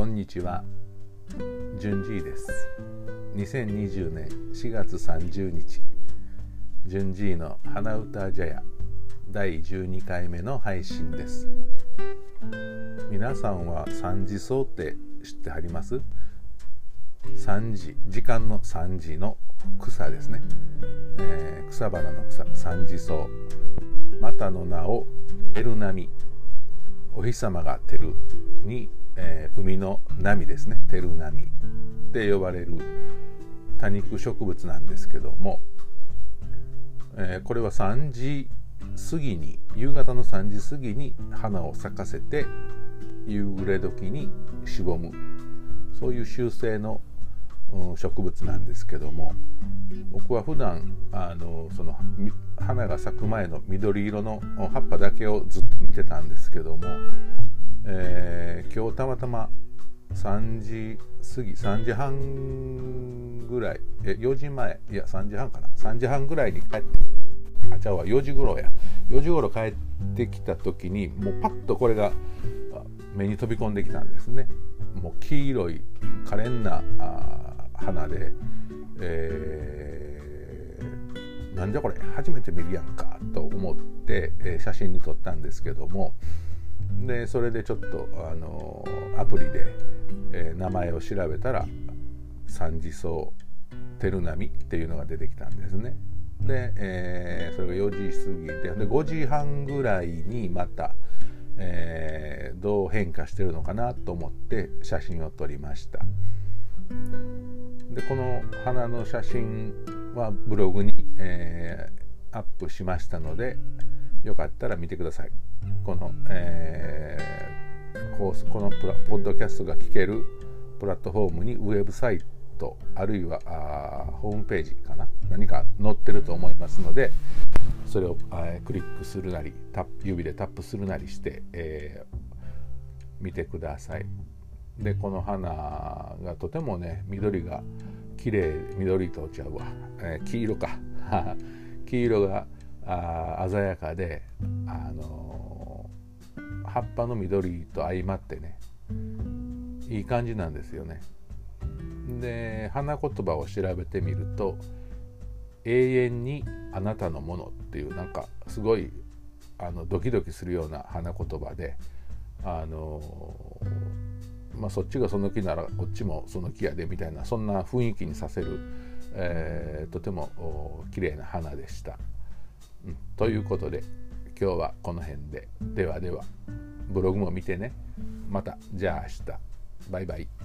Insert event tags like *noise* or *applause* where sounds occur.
こんにちは。順次です。2020年4月30日。順次の花歌茶屋。第12回目の配信です。皆さんは三次草って知ってはります？三時時間の三時の草ですね、えー、草花の草。三次草またの名をエルナミ。お日様が照るに、えー、海の波ですね。照る波って呼ばれる多肉植物なんですけども、えー、これは3時過ぎに夕方の3時過ぎに花を咲かせて夕暮れ時にしぼむ。そういう習性の植物なんですけども僕は普段あのその花が咲く前の緑色の葉っぱだけをずっと見てたんですけども、えー、今日たまたま3時過ぎ3時半ぐらいえ4時前いや3時半かな3時半ぐらいに帰ってあちゃうわ4時頃や。4時頃帰ってきた時にもうパッとこれが目に飛び込んできたんですね。もう黄色い可憐な花で、えー、なんじゃこれ初めて見るやんかと思って、えー、写真に撮ったんですけどもでそれでちょっと、あのアプリで、えー、名前を調べたら三次層テルナミっていうのが出てきたんですね。で、えー、それが4時過ぎてで5時半ぐらいにまた、えー、どう変化してるのかなと思って写真を撮りました。でこの花の写真はブログに、えー、アップしましたのでよかったら見てくださいこの、えー、このポッドキャストが聞けるプラットフォームにウェブサイトあるいはホームページかな？何か載ってると思いますのでそれをクリックするなりタップ指でタップするなりして、えー、見てください。でこの花がとてもね緑が綺麗緑とちゃうわ、えー、黄色か *laughs* 黄色があ鮮やかで、あのー、葉っぱの緑と相まってねいい感じなんですよね。で花言葉を調べてみると「永遠にあなたのもの」っていうなんかすごいあのドキドキするような花言葉であのーまあ、そっちがその木ならこっちもその木やでみたいなそんな雰囲気にさせる、えー、とても綺麗な花でした、うん。ということで今日はこの辺でではではブログも見てねまたじゃあ明日バイバイ。